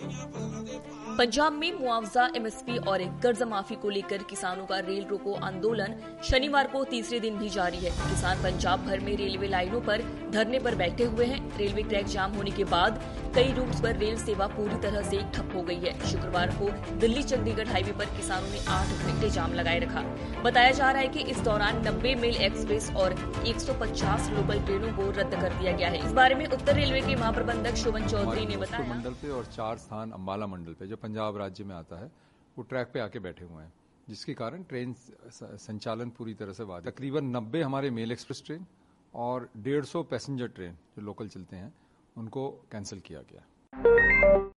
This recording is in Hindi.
you. पंजाब में मुआवजा एमएसपी और कर्ज माफ़ी को लेकर किसानों का रेल रोको आंदोलन शनिवार को तीसरे दिन भी जारी है। किसान पंजाब भर में रेलवे लाइनों पर धरने पर बैठे हुए हैं। रेलवे ट्रैक जाम होने के बाद कई रूट्स पर रेल सेवा पूरी तरह से ठप हो गई है। शुक्रवार को दिल्ली चंडीगढ़ हाईवे पर किसानों ने आठ घंटे जाम लगाए रखा। बताया जा रहा है कि इस दौरान नब्बे मेल एक्सप्रेस और 150 लोकल ट्रेनों को रद्द कर दिया गया है। इस बारे में उत्तर रेलवे के महाप्रबंधक शोभन चौधरी ने बताया। मंडल पे और चार स्थान अम्बाला मंडल पे जो पंजाब राज्य में आता है, वो ट्रैक पे आके बैठे हुए हैं, जिसके कारण ट्रेन संचालन पूरी तरह से बाधित तकरीबन 90 हमारे मेल एक्सप्रेस ट्रेन और 150 पैसेंजर ट्रेन, जो लोकल चलते हैं, उनको कैंसिल किया गया